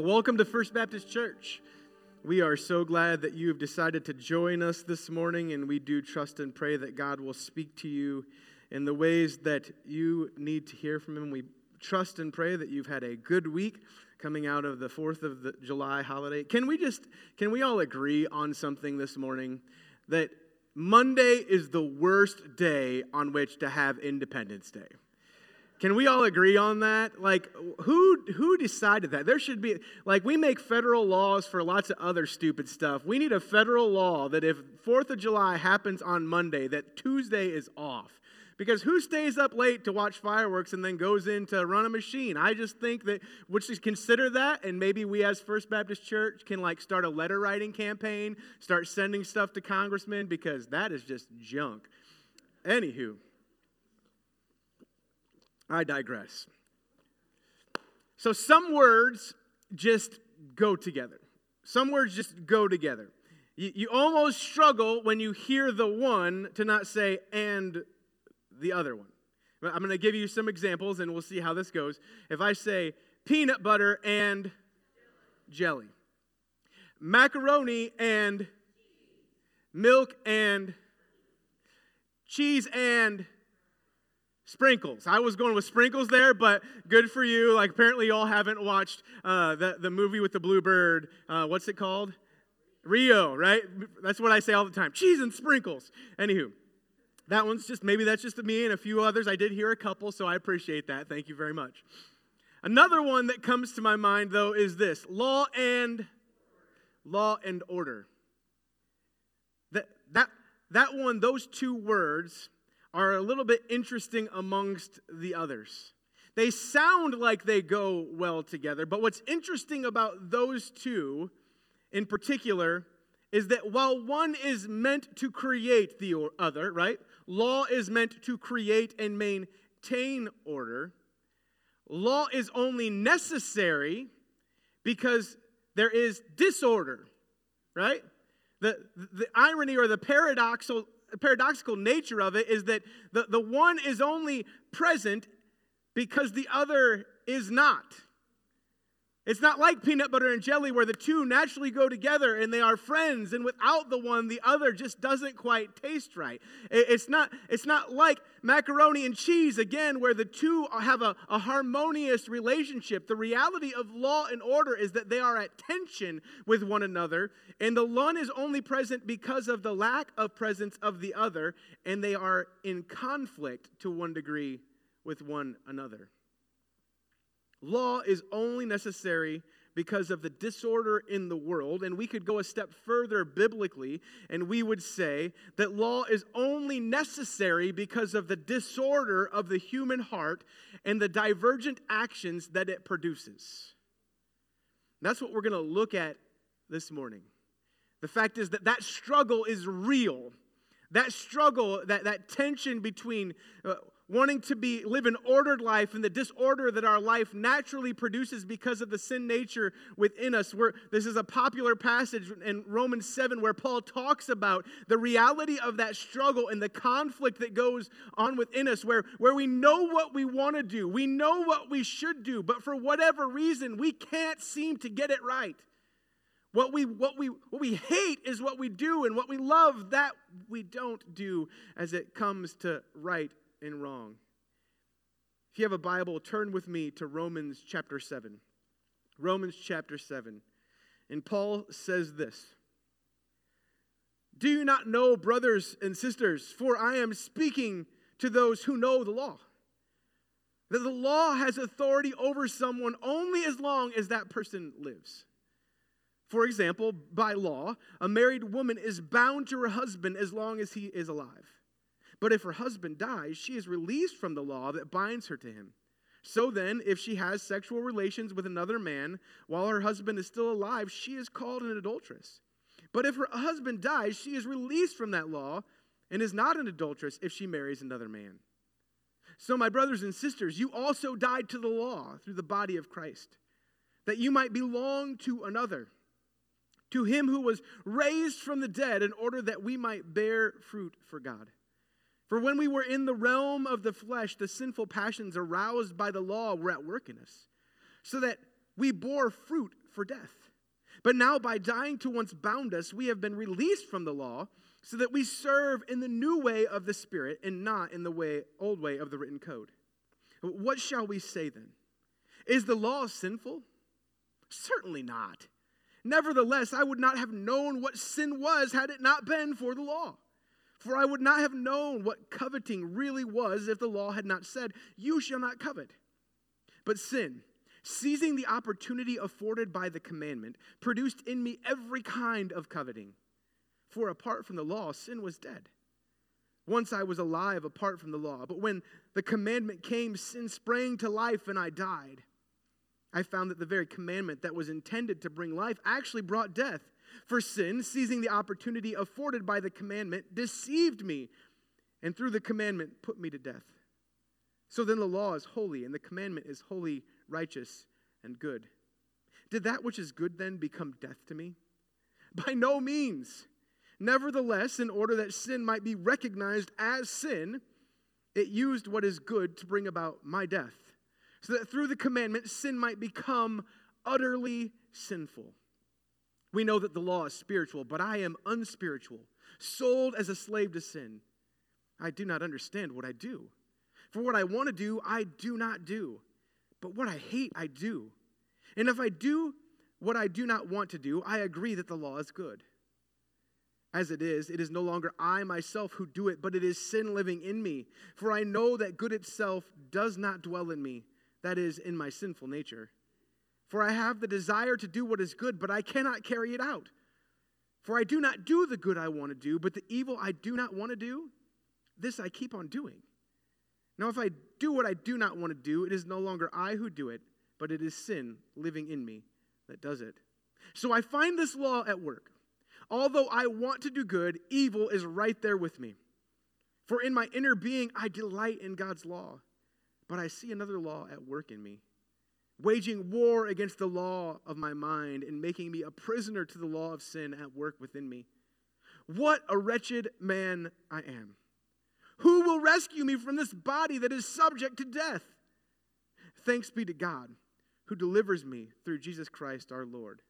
Welcome to First Baptist Church. We are so glad that you have decided to join us this morning, and we do trust and pray that God will speak to you in the ways that you need to hear from Him. We trust and pray that you've had a good week coming out of the 4th of the July holiday. Can we just, can we all agree on something this morning? That Monday is the worst day on which to have Independence Day. Can we all agree on that? Like, who who decided that? There should be like we make federal laws for lots of other stupid stuff. We need a federal law that if Fourth of July happens on Monday, that Tuesday is off. Because who stays up late to watch fireworks and then goes in to run a machine? I just think that we should consider that, and maybe we as First Baptist Church can like start a letter writing campaign, start sending stuff to congressmen because that is just junk. Anywho. I digress. So some words just go together. Some words just go together. You, you almost struggle when you hear the one to not say and the other one. I'm going to give you some examples and we'll see how this goes. If I say peanut butter and jelly, macaroni and milk and cheese and Sprinkles. I was going with sprinkles there, but good for you. Like, apparently, y'all haven't watched uh, the, the movie with the blue bird. Uh, what's it called? Rio, right? That's what I say all the time cheese and sprinkles. Anywho, that one's just, maybe that's just me and a few others. I did hear a couple, so I appreciate that. Thank you very much. Another one that comes to my mind, though, is this law and law and order. That, that, that one, those two words, are a little bit interesting amongst the others. They sound like they go well together, but what's interesting about those two in particular is that while one is meant to create the other, right? Law is meant to create and maintain order. Law is only necessary because there is disorder, right? The, the irony or the paradoxal paradoxical nature of it is that the, the one is only present because the other is not. It's not like peanut butter and jelly where the two naturally go together and they are friends, and without the one, the other just doesn't quite taste right. It's not, it's not like macaroni and cheese, again, where the two have a, a harmonious relationship. The reality of law and order is that they are at tension with one another, and the one is only present because of the lack of presence of the other, and they are in conflict to one degree with one another. Law is only necessary because of the disorder in the world. And we could go a step further biblically, and we would say that law is only necessary because of the disorder of the human heart and the divergent actions that it produces. That's what we're going to look at this morning. The fact is that that struggle is real. That struggle, that, that tension between uh, wanting to be live an ordered life and the disorder that our life naturally produces because of the sin nature within us. Where this is a popular passage in romans 7 where paul talks about the reality of that struggle and the conflict that goes on within us where, where we know what we want to do. We know what we should do but for whatever reason we can't seem to get it right. What we, what, we, what we hate is what we do, and what we love, that we don't do as it comes to right and wrong. If you have a Bible, turn with me to Romans chapter 7. Romans chapter 7. And Paul says this Do you not know, brothers and sisters, for I am speaking to those who know the law, that the law has authority over someone only as long as that person lives. For example, by law, a married woman is bound to her husband as long as he is alive. But if her husband dies, she is released from the law that binds her to him. So then, if she has sexual relations with another man while her husband is still alive, she is called an adulteress. But if her husband dies, she is released from that law and is not an adulteress if she marries another man. So, my brothers and sisters, you also died to the law through the body of Christ, that you might belong to another, to him who was raised from the dead, in order that we might bear fruit for God. For when we were in the realm of the flesh, the sinful passions aroused by the law were at work in us, so that we bore fruit for death. But now, by dying to once bound us, we have been released from the law, so that we serve in the new way of the Spirit and not in the way, old way of the written code. What shall we say then? Is the law sinful? Certainly not. Nevertheless, I would not have known what sin was had it not been for the law. For I would not have known what coveting really was if the law had not said, You shall not covet. But sin, seizing the opportunity afforded by the commandment, produced in me every kind of coveting. For apart from the law, sin was dead. Once I was alive apart from the law, but when the commandment came, sin sprang to life and I died. I found that the very commandment that was intended to bring life actually brought death. For sin, seizing the opportunity afforded by the commandment, deceived me, and through the commandment put me to death. So then the law is holy, and the commandment is holy, righteous, and good. Did that which is good then become death to me? By no means. Nevertheless, in order that sin might be recognized as sin, it used what is good to bring about my death, so that through the commandment, sin might become utterly sinful. We know that the law is spiritual, but I am unspiritual, sold as a slave to sin. I do not understand what I do. For what I want to do, I do not do. But what I hate, I do. And if I do what I do not want to do, I agree that the law is good. As it is, it is no longer I myself who do it, but it is sin living in me. For I know that good itself does not dwell in me, that is, in my sinful nature. For I have the desire to do what is good, but I cannot carry it out. For I do not do the good I want to do, but the evil I do not want to do, this I keep on doing. Now, if I do what I do not want to do, it is no longer I who do it, but it is sin living in me that does it. So I find this law at work. Although I want to do good, evil is right there with me. For in my inner being, I delight in God's law. But I see another law at work in me, waging war against the law of my mind and making me a prisoner to the law of sin at work within me. What a wretched man I am. Who will rescue me from this body that is subject to death? Thanks be to God who delivers me through Jesus Christ our Lord.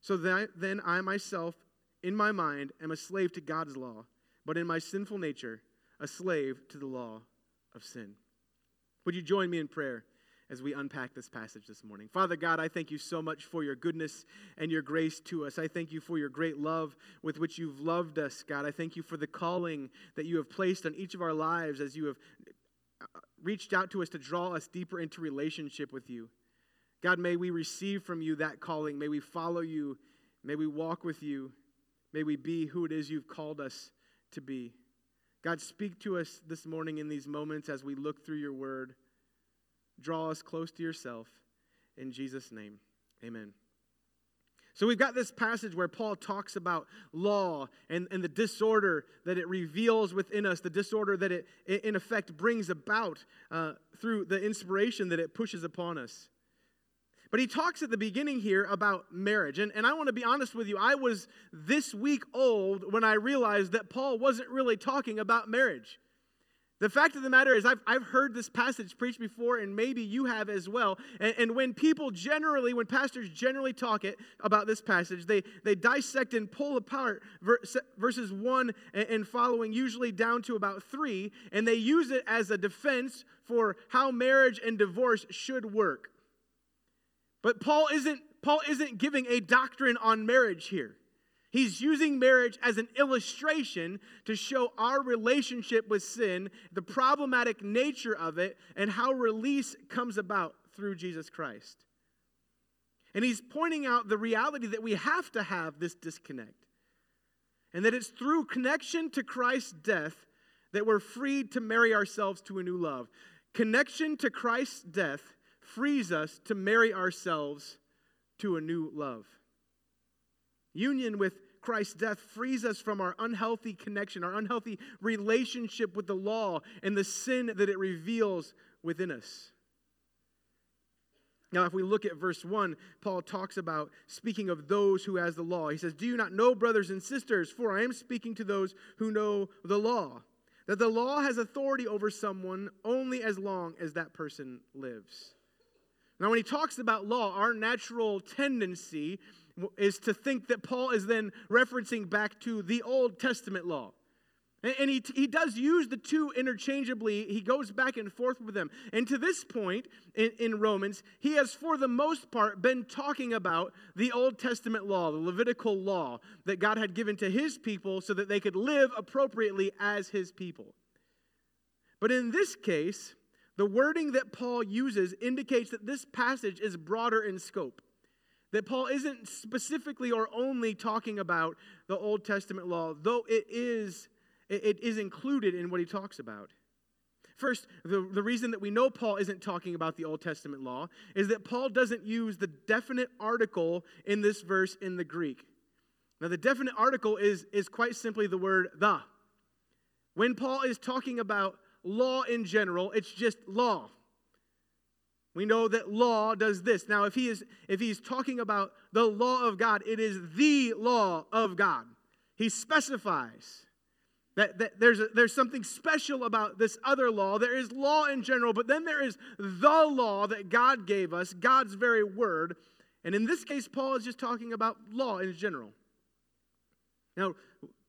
So that, then I myself in my mind, am a slave to God's law, but in my sinful nature, a slave to the law of sin. Would you join me in prayer as we unpack this passage this morning? Father God, I thank you so much for your goodness and your grace to us. I thank you for your great love with which you've loved us, God. I thank you for the calling that you have placed on each of our lives as you have uh, reached out to us to draw us deeper into relationship with you. God, may we receive from you that calling. May we follow you. May we walk with you. May we be who it is you've called us to be. God, speak to us this morning in these moments as we look through your word. Draw us close to yourself. In Jesus' name, amen. So we've got this passage where Paul talks about law and, and the disorder that it reveals within us, the disorder that it, in effect, brings about uh, through the inspiration that it pushes upon us. But he talks at the beginning here about marriage. And, and I want to be honest with you. I was this week old when I realized that Paul wasn't really talking about marriage. The fact of the matter is, I've, I've heard this passage preached before, and maybe you have as well. And, and when people generally, when pastors generally talk it about this passage, they, they dissect and pull apart verses 1 and, and following, usually down to about 3, and they use it as a defense for how marriage and divorce should work. But Paul isn't, Paul isn't giving a doctrine on marriage here. He's using marriage as an illustration to show our relationship with sin, the problematic nature of it, and how release comes about through Jesus Christ. And he's pointing out the reality that we have to have this disconnect. And that it's through connection to Christ's death that we're freed to marry ourselves to a new love. Connection to Christ's death frees us to marry ourselves to a new love. Union with Christ's death frees us from our unhealthy connection, our unhealthy relationship with the law, and the sin that it reveals within us. Now, if we look at verse 1, Paul talks about speaking of those who has the law. He says, Do you not know, brothers and sisters, for I am speaking to those who know the law, that the law has authority over someone only as long as that person lives. Now, when he talks about law, our natural tendency is to think that Paul is then referencing back to the Old Testament law. And he, he does use the two interchangeably. He goes back and forth with them. And to this point in, in, Romans, he has, for the most part, been talking about the Old Testament law, the Levitical law that God had given to his people so that they could live appropriately as his people. But in this case, the wording that Paul uses indicates that this passage is broader in scope. That Paul isn't specifically or only talking about the Old Testament law, though it is it is included in what he talks about. First, the, the reason that we know Paul isn't talking about the Old Testament law is that Paul doesn't use the definite article in this verse in the Greek. Now, the definite article is, is quite simply the word the. When Paul is talking about law in general, it's just law. We know that law does this. Now, if he is if he's talking about the law of God, it is the law of God. He specifies. That, that there's, a, there's something special about this other law. There is law in general, but then there is the law that God gave us, God's very word. And in this case, Paul is just talking about law in general. Now,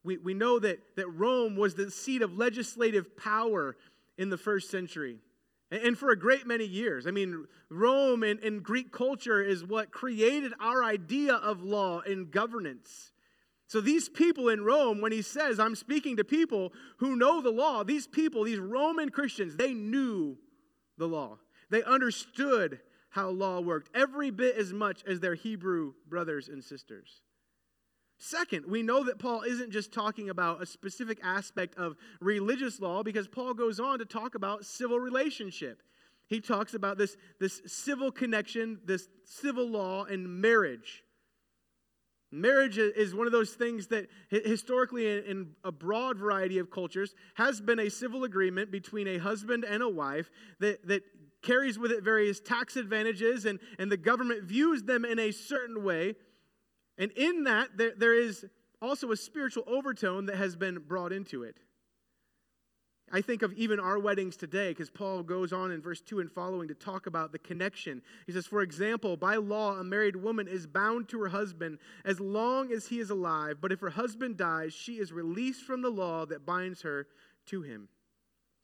we, we know that, that Rome was the seat of legislative power in the first century. And, for a great many years. I mean, Rome and, and Greek culture is what created our idea of law and governance. So, these people in Rome, when he says, I'm speaking to people who know the law, these people, these Roman Christians, they knew the law. They understood how law worked every bit as much as their Hebrew brothers and sisters. Second, we know that Paul isn't just talking about a specific aspect of religious law because Paul goes on to talk about civil relationship. He talks about this, this civil connection, this civil law, and marriage. Marriage is one of those things that historically, in a broad variety of cultures, has been a civil agreement between a husband and a wife that, that carries with it various tax advantages, and, and the government views them in a certain way. And in that, there, there is also a spiritual overtone that has been brought into it. I think of even our weddings today because Paul goes on in verse 2 and following to talk about the connection. He says, For example, by law, a married woman is bound to her husband as long as he is alive, but if her husband dies, she is released from the law that binds her to him.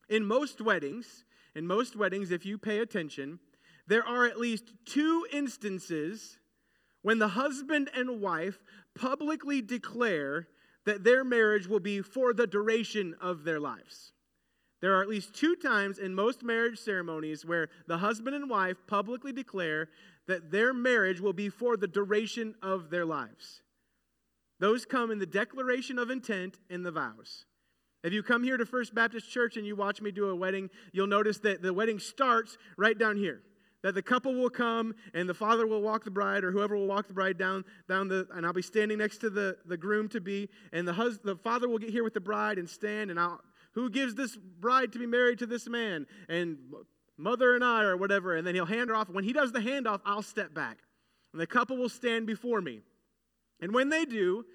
In most weddings, in most weddings, if you pay attention, there are at least two instances when the husband and wife publicly declare that their marriage will be for the duration of their lives. There are at least two times in most marriage ceremonies where the husband and wife publicly declare that their marriage will be for the duration of their lives. Those come in the declaration of intent and the vows. If you come here to First Baptist Church and you watch me do a wedding, you'll notice that the wedding starts right down here. That the couple will come and the father will walk the bride or whoever will walk the bride down, down the, and I'll be standing next to the, the groom to be, and the, hus- the father will get here with the bride and stand, and I'll, who gives this bride to be married to this man? And mother and I, or whatever. And then he'll hand her off. When he does the handoff, I'll step back. And the couple will stand before me. And when they do,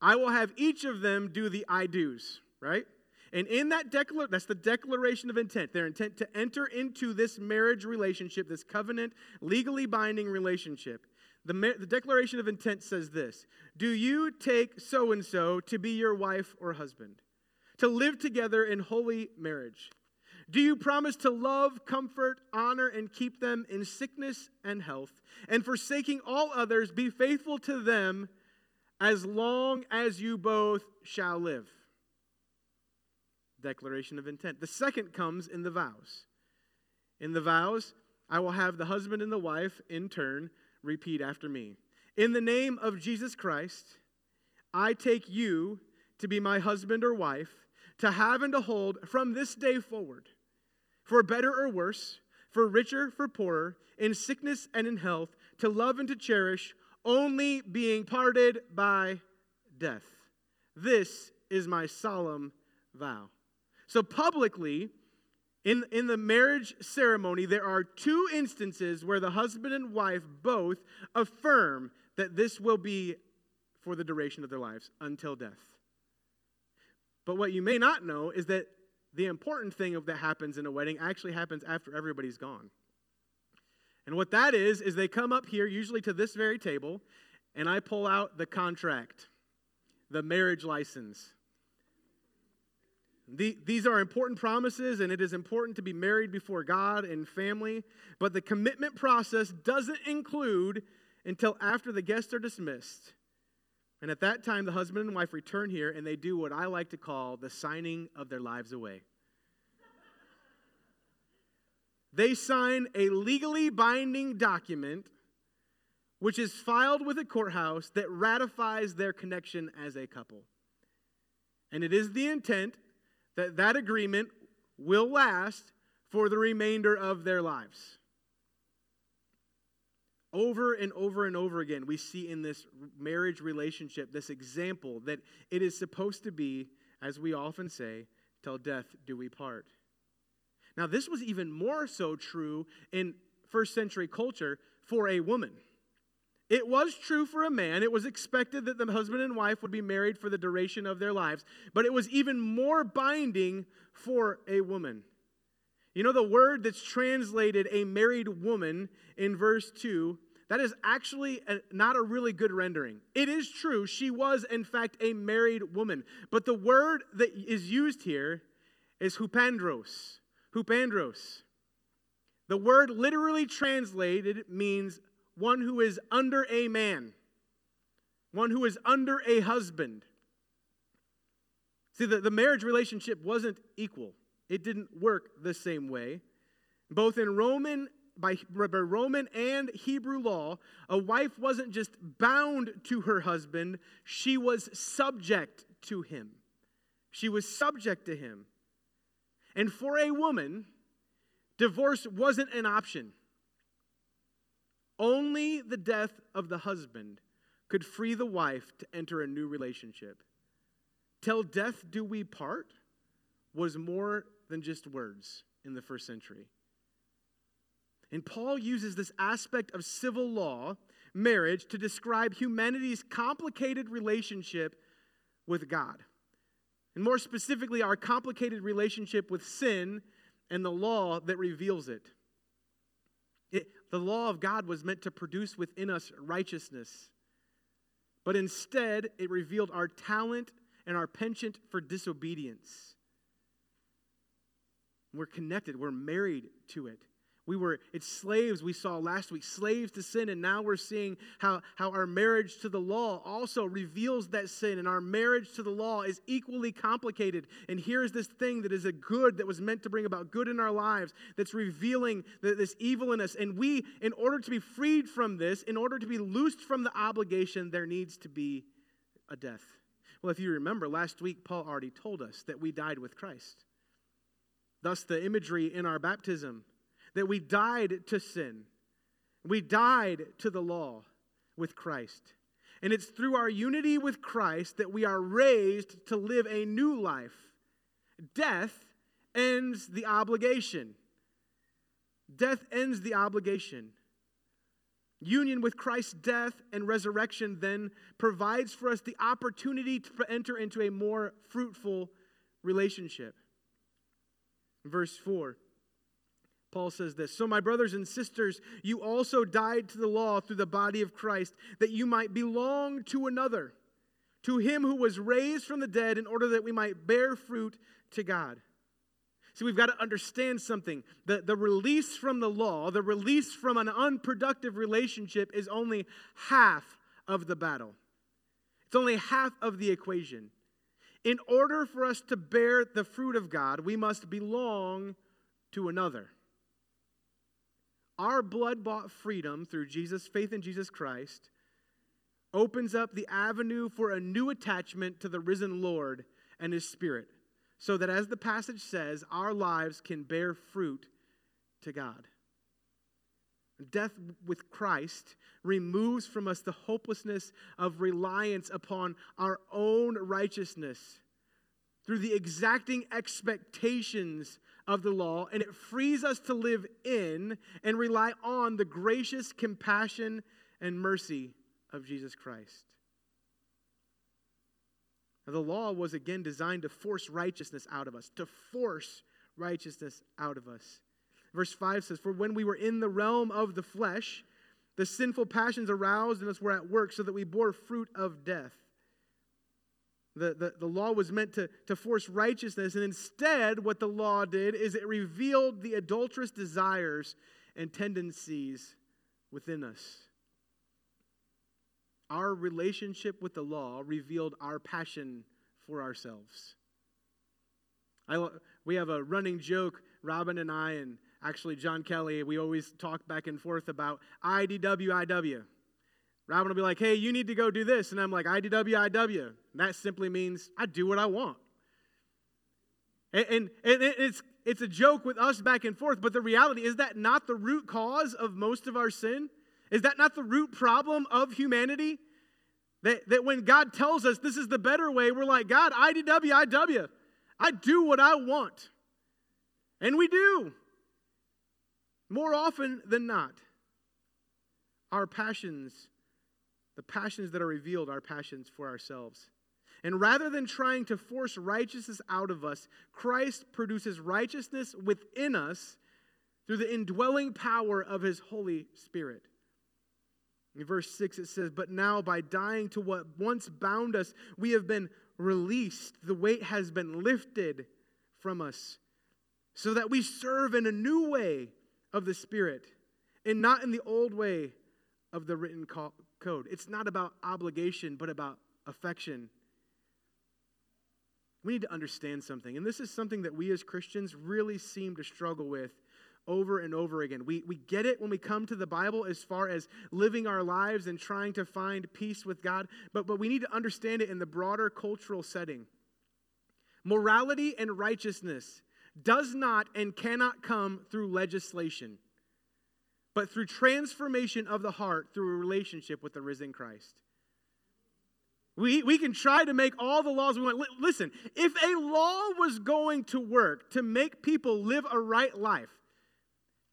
I will have each of them do the I do's, right? And in that declaration, that's the declaration of intent, their intent to enter into this marriage relationship, this covenant, legally binding relationship. The, the declaration of intent says this Do you take so and so to be your wife or husband? to live together in holy marriage? Do you promise to love, comfort, honor, and keep them in sickness and health, and forsaking all others, be faithful to them as long as you both shall live? Declaration of intent. The second comes in the vows. In the vows, I will have the husband and the wife in turn repeat after me. In the name of Jesus Christ, I take you to be my husband or wife to have and to hold from this day forward, for better or worse, for richer, for poorer, in sickness and in health, to love and to cherish, only being parted by death. This is my solemn vow. So, publicly, in, in the marriage ceremony, there are two instances where the husband and wife both affirm that this will be for the duration of their lives until death. But what you may not know is that the important thing that happens in a wedding actually happens after everybody's gone. And what that is, is they come up here, usually to this very table, and I pull out the contract, the marriage license. The, these are important promises, and it is important to be married before God and family, but the commitment process doesn't include until after the guests are dismissed. And at that time, the husband and wife return here and they do what I like to call the signing of their lives away. They sign a legally binding document which is filed with a courthouse that ratifies their connection as a couple. And it is the intent that that agreement will last for the remainder of their lives. Over and over and over again, we see in this marriage relationship this example that it is supposed to be, as we often say, till death do we part. Now, this was even more so true in first century culture for a woman. It was true for a man. It was expected that the husband and wife would be married for the duration of their lives, but it was even more binding for a woman. You know, the word that's translated a married woman in verse 2, that is actually a, not a really good rendering. It is true, she was in fact a married woman, but the word that is used here is hupandros. Hupandros. The word literally translated means one who is under a man, one who is under a husband. See, the, the marriage relationship wasn't equal, it didn't work the same way. Both in Roman by, by Roman and Hebrew law, a wife wasn't just bound to her husband, she was subject to him. She was subject to him. And for a woman, divorce wasn't an option. Only the death of the husband could free the wife to enter a new relationship. Till death do we part was more than just words in the first century. And Paul uses this aspect of civil law, marriage, to describe humanity's complicated relationship with God. And more specifically, our complicated relationship with sin and the law that reveals it. The law of God was meant to produce within us righteousness. But instead, it revealed our talent and our penchant for disobedience. We're connected, we're married to it. We were, it's slaves we saw last week, slaves to sin, and now we're seeing how, how our marriage to the law also reveals that sin, and our marriage to the law is equally complicated. And here's this thing that is a good that was meant to bring about good in our lives that's revealing the, this evil in us. And we, in order to be freed from this, in order to be loosed from the obligation, there needs to be a death. Well, if you remember, last week Paul already told us that we died with Christ. Thus, the imagery in our baptism that we died to sin. We died to the law with Christ. And it's through our unity with Christ that we are raised to live a new life. Death ends the obligation. Death ends the obligation. Union with Christ's death and resurrection then provides for us the opportunity to enter into a more fruitful relationship. Verse 4 Paul says this So, my brothers and sisters, you also died to the law through the body of Christ, that you might belong to another, to him who was raised from the dead, in order that we might bear fruit to God. See, we've got to understand something. The, the release from the law, the release from an unproductive relationship, is only half of the battle. It's only half of the equation. In order for us to bear the fruit of God, we must belong to another. Our blood bought freedom through Jesus' faith in Jesus Christ opens up the avenue for a new attachment to the risen Lord and his Spirit, so that as the passage says, our lives can bear fruit to God. Death with Christ removes from us the hopelessness of reliance upon our own righteousness through the exacting expectations of the law, and it frees us to live in and rely on the gracious compassion and mercy of Jesus Christ. Now, the law was again designed to force righteousness out of us, to force righteousness out of us. Verse 5 says, For when we were in the realm of the flesh, the sinful passions aroused in us were at work, so that we bore fruit of death. The, the, the law was meant to, to force righteousness, and instead, what the law did is it revealed the adulterous desires and tendencies within us. Our relationship with the law revealed our passion for ourselves. I, we have a running joke, Robin and I, and actually John Kelly, we always talk back and forth about IDW, IW. Robin will be like, hey, you need to go do this. And I'm like, IDW, IW. And that simply means I do what I want. And, and, and it's, it's a joke with us back and forth, but the reality is that not the root cause of most of our sin? Is that not the root problem of humanity? That, that when God tells us this is the better way, we're like, God, IDW, IW. I do what I want. And we do. More often than not, our passions, the passions that are revealed, are passions for ourselves. And rather than trying to force righteousness out of us, Christ produces righteousness within us through the indwelling power of his Holy Spirit. In verse 6, it says, But now, by dying to what once bound us, we have been released. The weight has been lifted from us, so that we serve in a new way of the Spirit and not in the old way of the written code. It's not about obligation, but about affection. We need to understand something, and this is something that we as Christians really seem to struggle with over and over again. We, we get it when we come to the Bible as far as living our lives and trying to find peace with God, but, but we need to understand it in the broader cultural setting. Morality and righteousness does not and cannot come through legislation, but through transformation of the heart through a relationship with the risen Christ. We, we can try to make all the laws we want. L- listen, if a law was going to work to make people live a right life,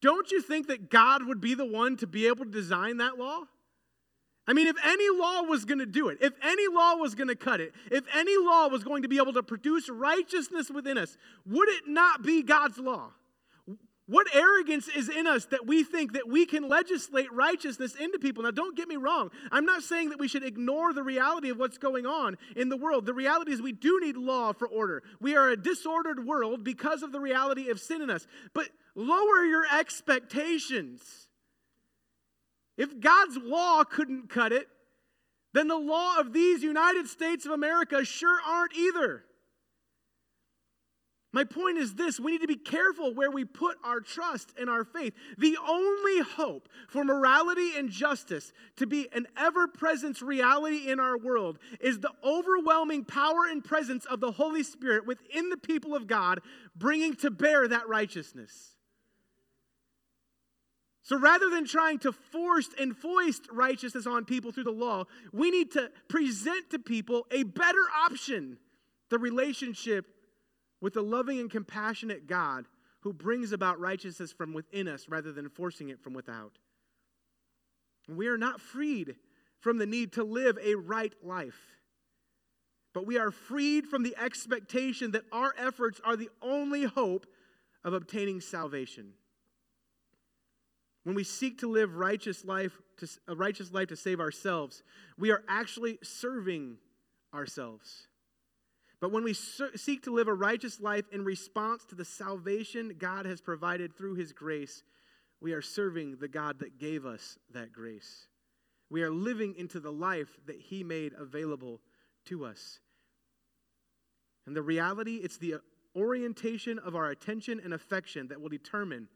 don't you think that God would be the one to be able to design that law? I mean, if any law was going to do it, if any law was going to cut it, if any law was going to be able to produce righteousness within us, would it not be God's law? What arrogance is in us that we think that we can legislate righteousness into people? Now, don't get me wrong. I'm not saying that we should ignore the reality of what's going on in the world. The reality is we do need law for order. We are a disordered world because of the reality of sin in us. But lower your expectations. If God's law couldn't cut it, then the law of these United States of America sure aren't either. My point is this we need to be careful where we put our trust and our faith. The only hope for morality and justice to be an ever present reality in our world is the overwhelming power and presence of the Holy Spirit within the people of God, bringing to bear that righteousness. So rather than trying to force and foist righteousness on people through the law, we need to present to people a better option the relationship with a loving and compassionate God who brings about righteousness from within us rather than forcing it from without. We are not freed from the need to live a right life, but we are freed from the expectation that our efforts are the only hope of obtaining salvation. When we seek to live righteous life to, a righteous life to save ourselves, we are actually serving ourselves. But when we seek to live a righteous life in response to the salvation God has provided through His grace, we are serving the God that gave us that grace. We are living into the life that He made available to us. And the reality, it's the orientation of our attention and affection that will determine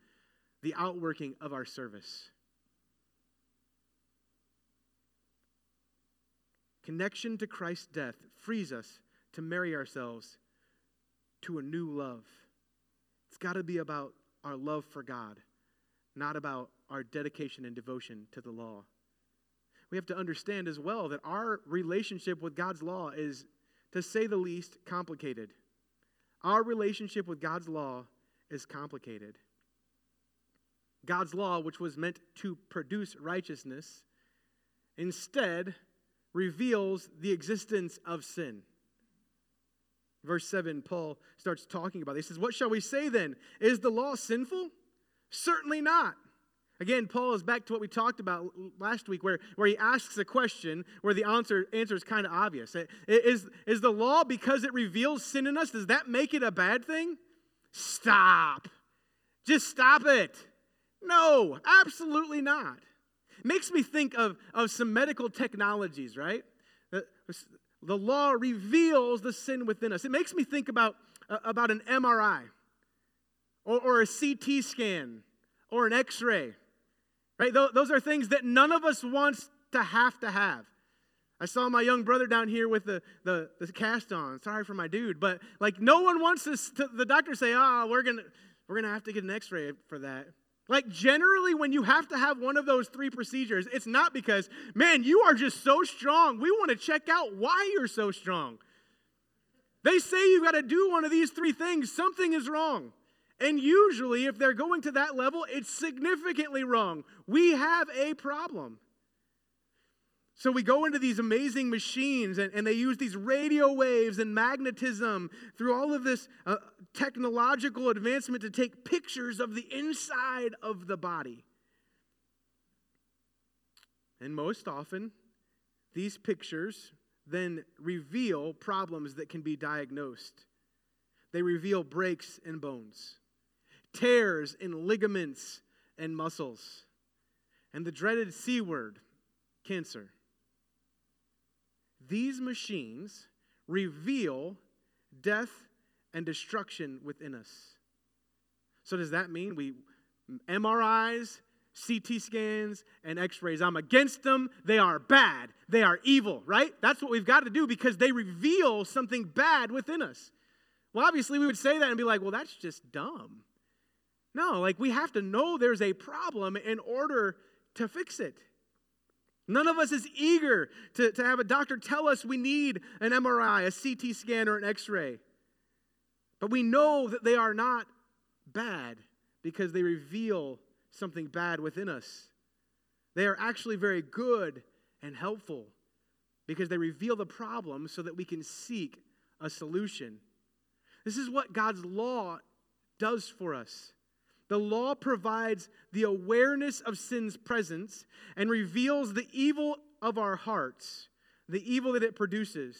the outworking of our service. Connection to Christ's death frees us to marry ourselves to a new love. It's got to be about our love for God, not about our dedication and devotion to the law. We have to understand as well that our relationship with God's law is, to say the least, complicated. Our relationship with God's law is complicated. God's law, which was meant to produce righteousness, instead reveals the existence of sin. Verse 7, Paul starts talking about this. He says, What shall we say then? Is the law sinful? Certainly not. Again, Paul is back to what we talked about last week, where, where he asks a question where the answer, answer is kind of obvious. Is, is the law, because it reveals sin in us, does that make it a bad thing? Stop. Just stop it. No, absolutely not. Makes me think of, of some medical technologies, right? Uh, The, law reveals the sin within us. It makes me think about, uh, about an MRI or, or a CT scan or an x ray Right? Those are things that none of us wants to have to have. I saw my young brother down here with the, the, the cast on. Sorry for my dude, but like no one wants this to, the doctor say, ah, oh, we're gonna we're gonna have to get an x-ray for that. Like generally, when you have to have one of those three procedures, it's not because, man, you are just so strong. We want to check out why you're so strong. They say you've got to do one of these three things, something is wrong. And usually, if they're going to that level, it's significantly wrong. We have a problem. So we go into these amazing machines and, and they use these radio waves and magnetism through all of this uh, technological advancement to take pictures of the inside of the body. And most often, these pictures then reveal problems that can be diagnosed. They reveal breaks in bones tears in ligaments and muscles, and the dreaded C word, cancer. These machines reveal death and destruction within us. So, does that mean we MRIs, CT scans, and x rays? I'm against them. They are bad. They are evil, right? That's what we've got to do because they reveal something bad within us. Well, obviously, we would say that and be like, well, that's just dumb. No, like we have to know there's a problem in order to fix it. None of us is eager to, to have a doctor tell us we need an MRI, a CT scan, or an x ray. But we know that they are not bad because they reveal something bad within us. They are actually very good and helpful because they reveal the problem so that we can seek a solution. This is what God's law does for us. The law provides the awareness of sin's presence and reveals the evil of our hearts, the evil that it produces.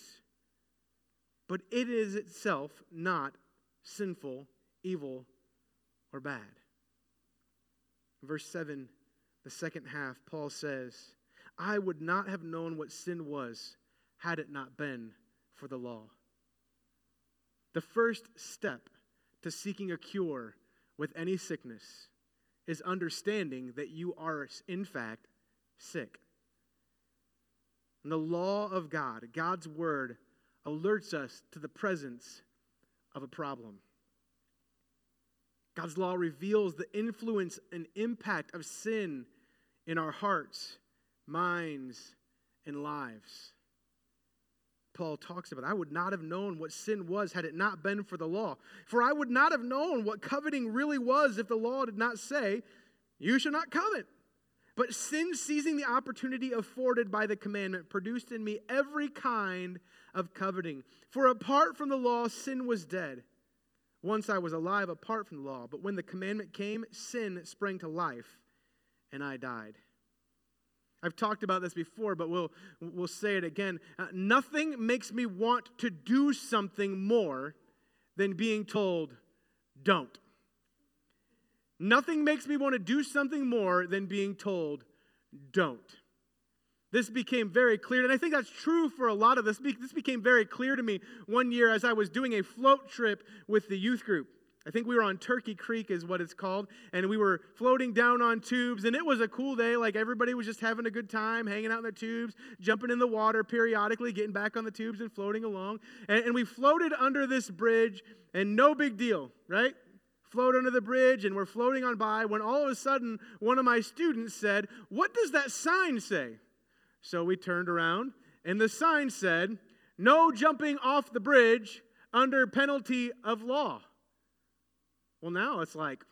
But it is itself not sinful, evil, or bad. Verse 7, the second half, Paul says, I would not have known what sin was had it not been for the law. The first step to seeking a cure with any sickness is understanding that you are, in fact, sick. And the law of God, God's word, alerts us to the presence of a problem. God's law reveals the influence and impact of sin in our hearts, minds, and lives. Paul talks about. I would not have known what sin was had it not been for the law. For I would not have known what coveting really was if the law did not say, You shall not covet. But sin, seizing the opportunity afforded by the commandment, produced in me every kind of coveting. For apart from the law, sin was dead. Once I was alive apart from the law, but when the commandment came, sin sprang to life, and I died. I've talked about this before, but we'll, we'll say it again. Uh, nothing makes me want to do something more than being told, don't. Nothing makes me want to do something more than being told, don't. This became very clear, and I think that's true for a lot of this. This became very clear to me one year as I was doing a float trip with the youth group. I think we were on Turkey Creek, is what it's called, and we were floating down on tubes, and it was a cool day. Like everybody was just having a good time, hanging out in their tubes, jumping in the water periodically, getting back on the tubes and floating along. And, and we floated under this bridge, and no big deal, right? Float under the bridge, and we're floating on by when all of a sudden one of my students said, What does that sign say? So we turned around, and the sign said, No jumping off the bridge under penalty of law. Well, now it's like,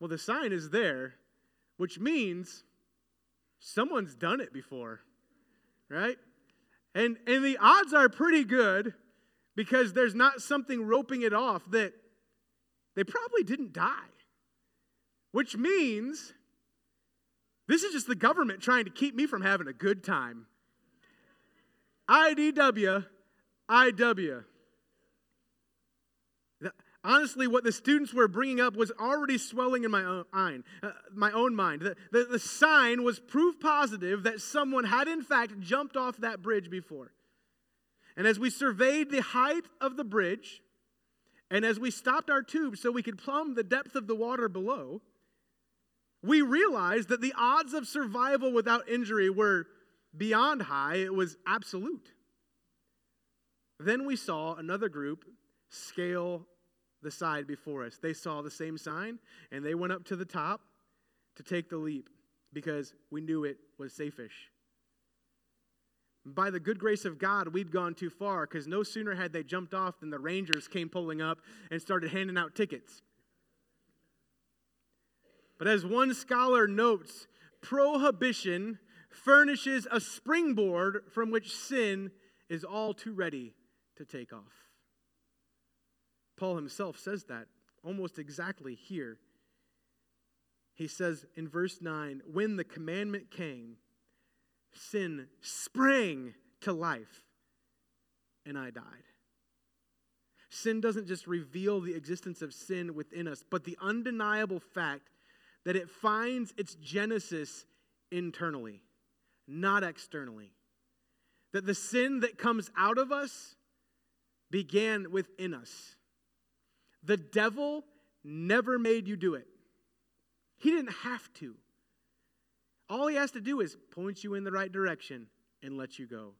well, the sign is there, which means someone's done it before, right? And, and the odds are pretty good because there's not something roping it off that they probably didn't die. which means this is just the government trying to keep me from having a good time. IDW, IW. Honestly, what the students were bringing up was already swelling in my own mind. Uh, my own mind. The, the, the sign was proof positive that someone had, in fact, jumped off that bridge before. And as we surveyed the height of the bridge, and as we stopped our tube so we could plumb the depth of the water below, we realized that the odds of survival without injury were beyond high, it was absolute. Then we saw another group scale the side before us. They saw the same sign and they went up to the top to take the leap because we knew it was safe-ish. By the good grace of God, we'd gone too far because no sooner had they jumped off than the Rangers came pulling up and started handing out tickets. But as one scholar notes, prohibition furnishes a springboard from which sin is all too ready to take off. Paul himself says that almost exactly here. He says in verse 9, when the commandment came, sin sprang to life, and I died. Sin doesn't just reveal the existence of sin within us, but the undeniable fact that it finds its genesis internally, not externally. That the sin that comes out of us began within us. The devil never made you do it, he didn't have to. All he has to do is point you in the right direction and let you go.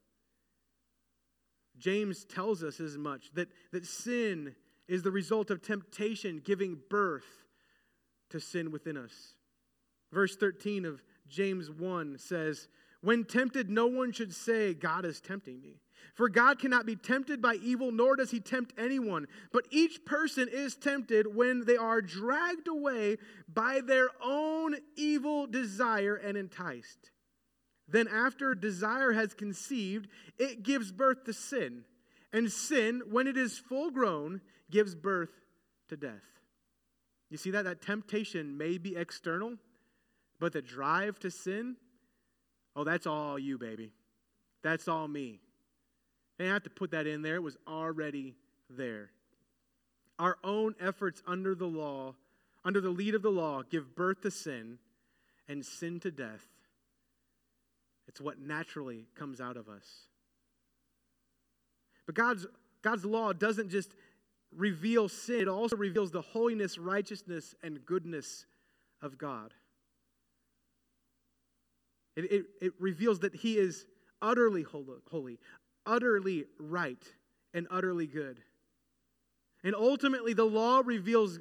James tells us as much that, that sin is the result of temptation giving birth to sin within us. Verse 13 of James 1 says, When tempted, no one should say, God is tempting me. For God cannot be tempted by evil, nor does he tempt anyone. But each person is tempted when they are dragged away by their own evil desire and enticed. Then, after desire has conceived, it gives birth to sin. And sin, when it is full grown, gives birth to death. You see that? That temptation may be external, but the drive to sin, oh, that's all you, baby. That's all me. They have to put that in there. It was already there. Our own efforts under the law, under the lead of the law, give birth to sin and sin to death. It's what naturally comes out of us. But God's, God's law doesn't just reveal sin, it also reveals the holiness, righteousness, and goodness of God. It, it, it reveals that He is utterly holy, utterly right, and utterly good. And ultimately, the law reveals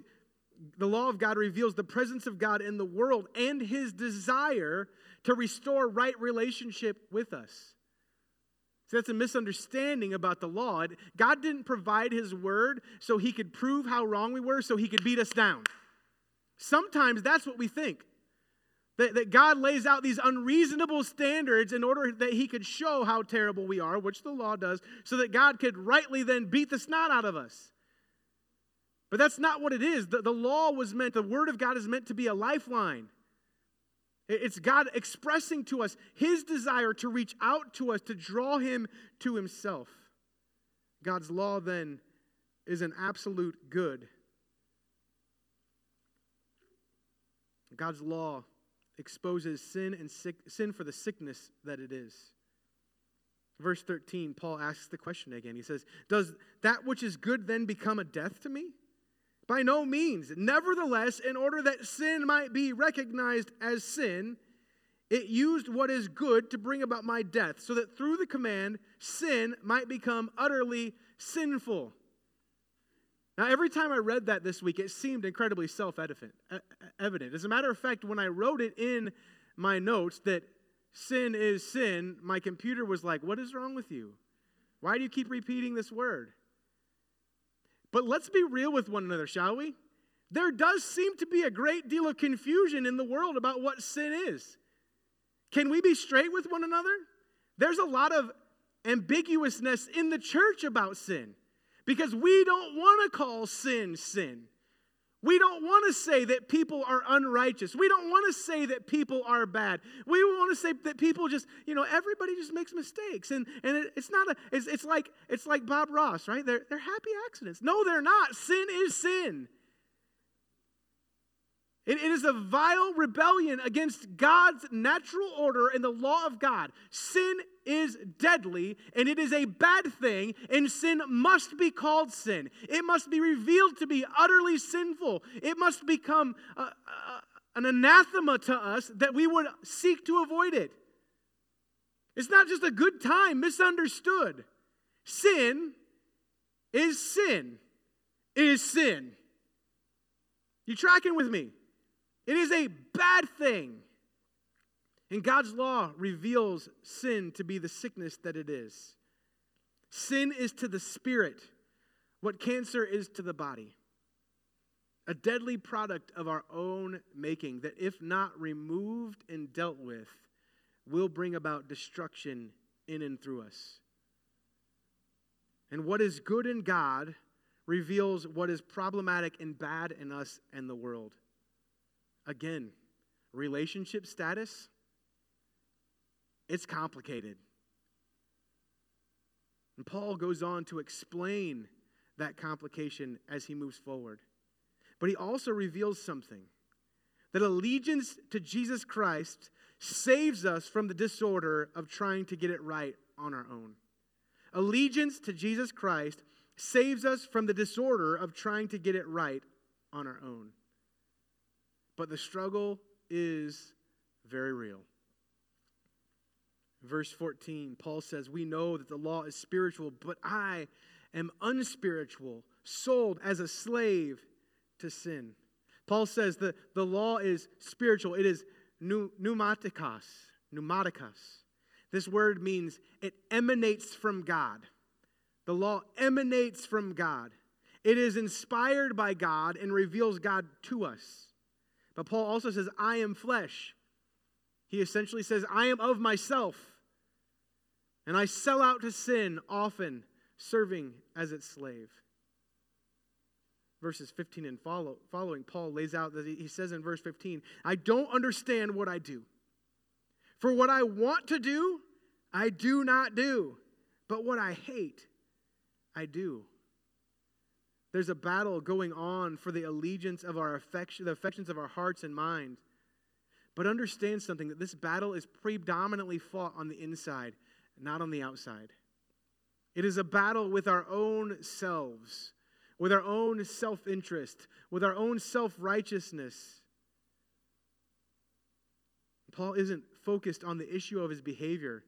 the law of God reveals the presence of God in the world and his desire to restore right relationship with us. So that's a misunderstanding about the law. God didn't provide his word so he could prove how wrong we were, so he could beat us down. Sometimes that's what we think. That, that God lays out these unreasonable standards in order that he could show how terrible we are, which the law does, so that God could rightly then beat the snot out of us. But that's not what it is. The, the law was meant, the word of God is meant to be a lifeline. It's God expressing to us his desire to reach out to us, to draw him to himself. God's law then is an absolute good. God's law exposes sin and sick, sin for the sickness that it is. Verse 13, Paul asks the question again. He says, Does that which is good then become a death to me? By no means. Nevertheless, in order that sin might be recognized as sin, it used what is good to bring about my death, so that through the command, sin might become utterly sinful. Now, every time I read that this week, it seemed incredibly self uh, uh, evident. As a matter of fact, when I wrote it in my notes that sin is sin, my computer was like, What is wrong with you? Why do you keep repeating this word? But let's be real with one another, shall we? There does seem to be a great deal of confusion in the world about what sin is. Can we be straight with one another? There's a lot of ambiguousness in the church about sin because we don't want to call sin sin. We don't want to say that people are unrighteous. We don't want to say that people are bad. We want to say that people just, you know, everybody just makes mistakes. And, and it, it's not a, it's, it's, like, it's like Bob Ross, right? They're, they're happy accidents. No, they're not. Sin is sin. It, is a vile rebellion against God's natural order and the law of God. Sin is deadly and it is a bad thing, and sin must be called sin. It must be revealed to be utterly sinful. It must become a, a, an anathema to us that we would seek to avoid it. It's not just a good time, misunderstood. Sin is sin. It is sin. You tracking with me? It is a bad thing. And God's law reveals sin to be the sickness that it is. Sin is to the spirit what cancer is to the body. A deadly product of our own making that, if not removed and dealt with, will bring about destruction in and through us. And what is good in God reveals what is problematic and bad in us and the world. Again, relationship status, it's complicated. And Paul goes on to explain that complication as he moves forward. But he also reveals something that allegiance to Jesus Christ saves us from the disorder of trying to get it right on our own. Allegiance to Jesus Christ saves us from the disorder of trying to get it right on our own. But the struggle is very real. Verse 14, Paul says, We know that the law is spiritual, but I am unspiritual, sold as a slave to sin. Paul says that the law is spiritual, it is pneumatikos, pneumatikos. This word means it emanates from God. The law emanates from God. It is inspired by God and reveals God to us. But Paul also says, I am flesh. He essentially says, I am of myself. And I sell out to sin often, serving as its slave. Verses 15 and follow, following, Paul lays out that he says in verse 15, I don't understand what I do. For what I want to do, I do not do. But what I hate, I do. There's a battle going on for the allegiance of our affection, the affections of our hearts and minds. But understand something that this battle is predominantly fought on the inside, not on the outside. It is a battle with our own selves, with our own self interest, with our own self righteousness. Paul isn't focused on the issue of his behavior.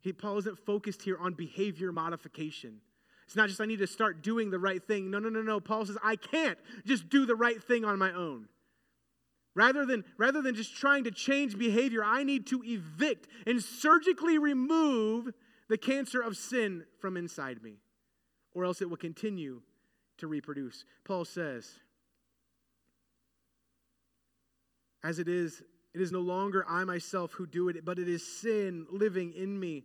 He, Paul isn't focused here on behavior modification. It's not just I need to start doing the right thing. No, no, no, no. Paul says I can't just do the right thing on my own. Rather than, rather than just trying to change behavior, I need to evict and surgically remove the cancer of sin from inside me, or else it will continue to reproduce. Paul says, As it is, it is no longer I myself who do it, but it is sin living in me.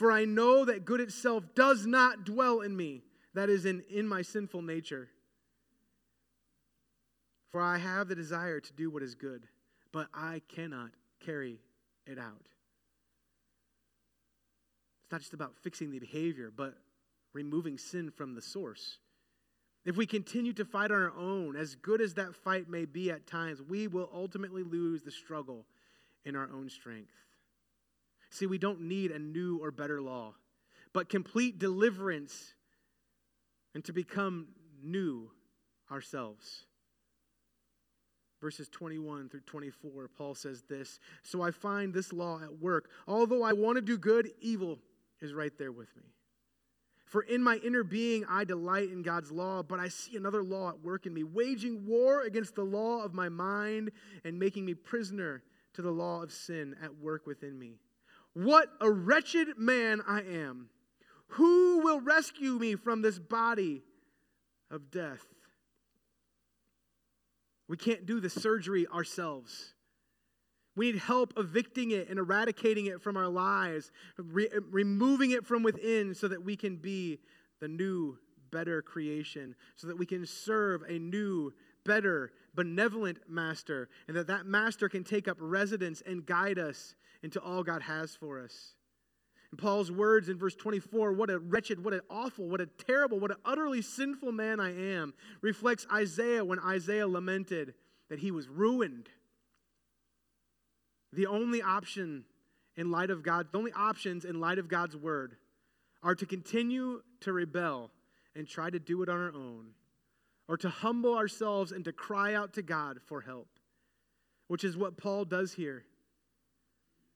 For I know that good itself does not dwell in me, that is, in, in my sinful nature. For I have the desire to do what is good, but I cannot carry it out. It's not just about fixing the behavior, but removing sin from the source. If we continue to fight on our own, as good as that fight may be at times, we will ultimately lose the struggle in our own strength. See, we don't need a new or better law, but complete deliverance and to become new ourselves. Verses 21 through 24, Paul says this So I find this law at work. Although I want to do good, evil is right there with me. For in my inner being I delight in God's law, but I see another law at work in me, waging war against the law of my mind and making me prisoner to the law of sin at work within me. What a wretched man I am. Who will rescue me from this body of death? We can't do the surgery ourselves. We need help evicting it and eradicating it from our lives, re- removing it from within so that we can be the new, better creation so that we can serve a new, better, benevolent master, and that that master can take up residence and guide us into all God has for us. And Paul's words in verse 24, what a wretched, what an awful, what a terrible, what an utterly sinful man I am, reflects Isaiah when Isaiah lamented that he was ruined. The only option in light of God, the only options in light of God's word are to continue to rebel and try to do it on our own, or to humble ourselves and to cry out to God for help, which is what Paul does here.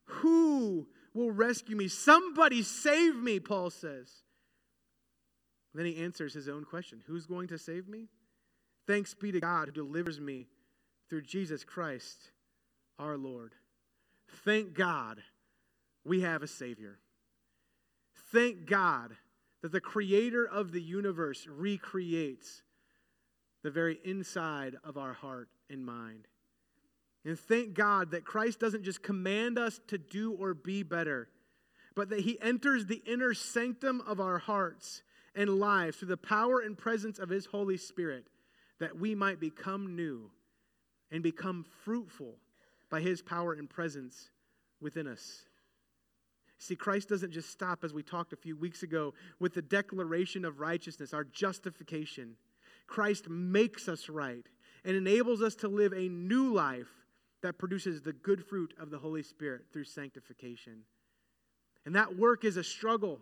Who will rescue me? Somebody save me, Paul says. Then he answers his own question Who's going to save me? Thanks be to God who delivers me through Jesus Christ our Lord. Thank God we have a Savior. Thank God that the creator of the universe recreates the very inside of our heart and mind. And thank God that Christ doesn't just command us to do or be better, but that he enters the inner sanctum of our hearts and lives through the power and presence of his Holy Spirit, that we might become new and become fruitful by his power and presence within us. See, Christ doesn't just stop, as we talked a few weeks ago, with the declaration of righteousness, our justification. Christ makes us right and enables us to live a new life that produces the good fruit of the Holy Spirit through sanctification. And that work is a struggle.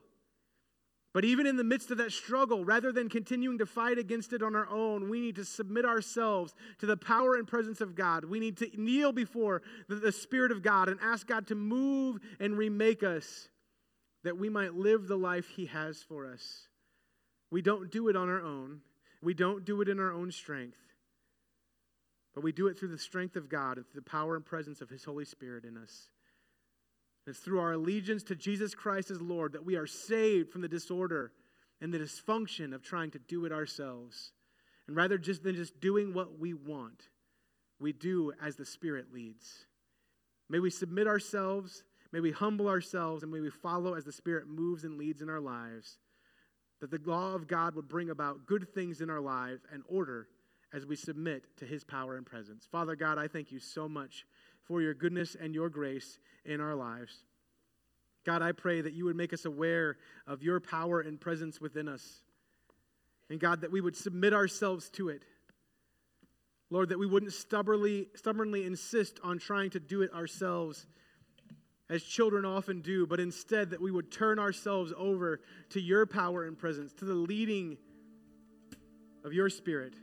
But even in the midst of that struggle, rather than continuing to fight against it on our own, we need to submit ourselves to the power and presence of God. We need to kneel before the, Spirit of God and ask God to move and remake us that we might live the life He has for us. We don't do it on our own, we don't do it in our own strength, but we do it through the strength of God and through the power and presence of His Holy Spirit in us. It's through our allegiance to Jesus Christ as Lord that we are saved from the disorder and the dysfunction of trying to do it ourselves. And rather just than just doing what we want, we do as the Spirit leads. May we submit ourselves, may we humble ourselves, and may we follow as the Spirit moves and leads in our lives. That the law of God would bring about good things in our lives and order as we submit to His power and presence. Father God, I thank you so much for your goodness and your grace in our lives. God, I pray that you would make us aware of your power and presence within us. And God, that we would submit ourselves to it. Lord, that we wouldn't stubbornly, stubbornly insist on trying to do it ourselves as children often do, but instead that we would turn ourselves over to your power and presence, to the leading of your Spirit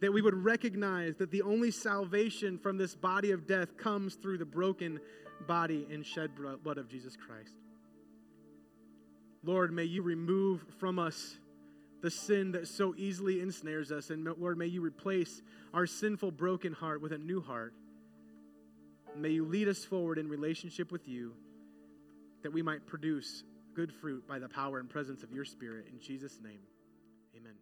that we would recognize that the only salvation from this body of death comes through the broken body and shed blood of Jesus Christ. Lord, may you remove from us the sin that so easily ensnares us. And Lord, may you replace our sinful, broken heart with a new heart. May you lead us forward in relationship with you that we might produce good fruit by the power and presence of your Spirit. In Jesus' name, amen.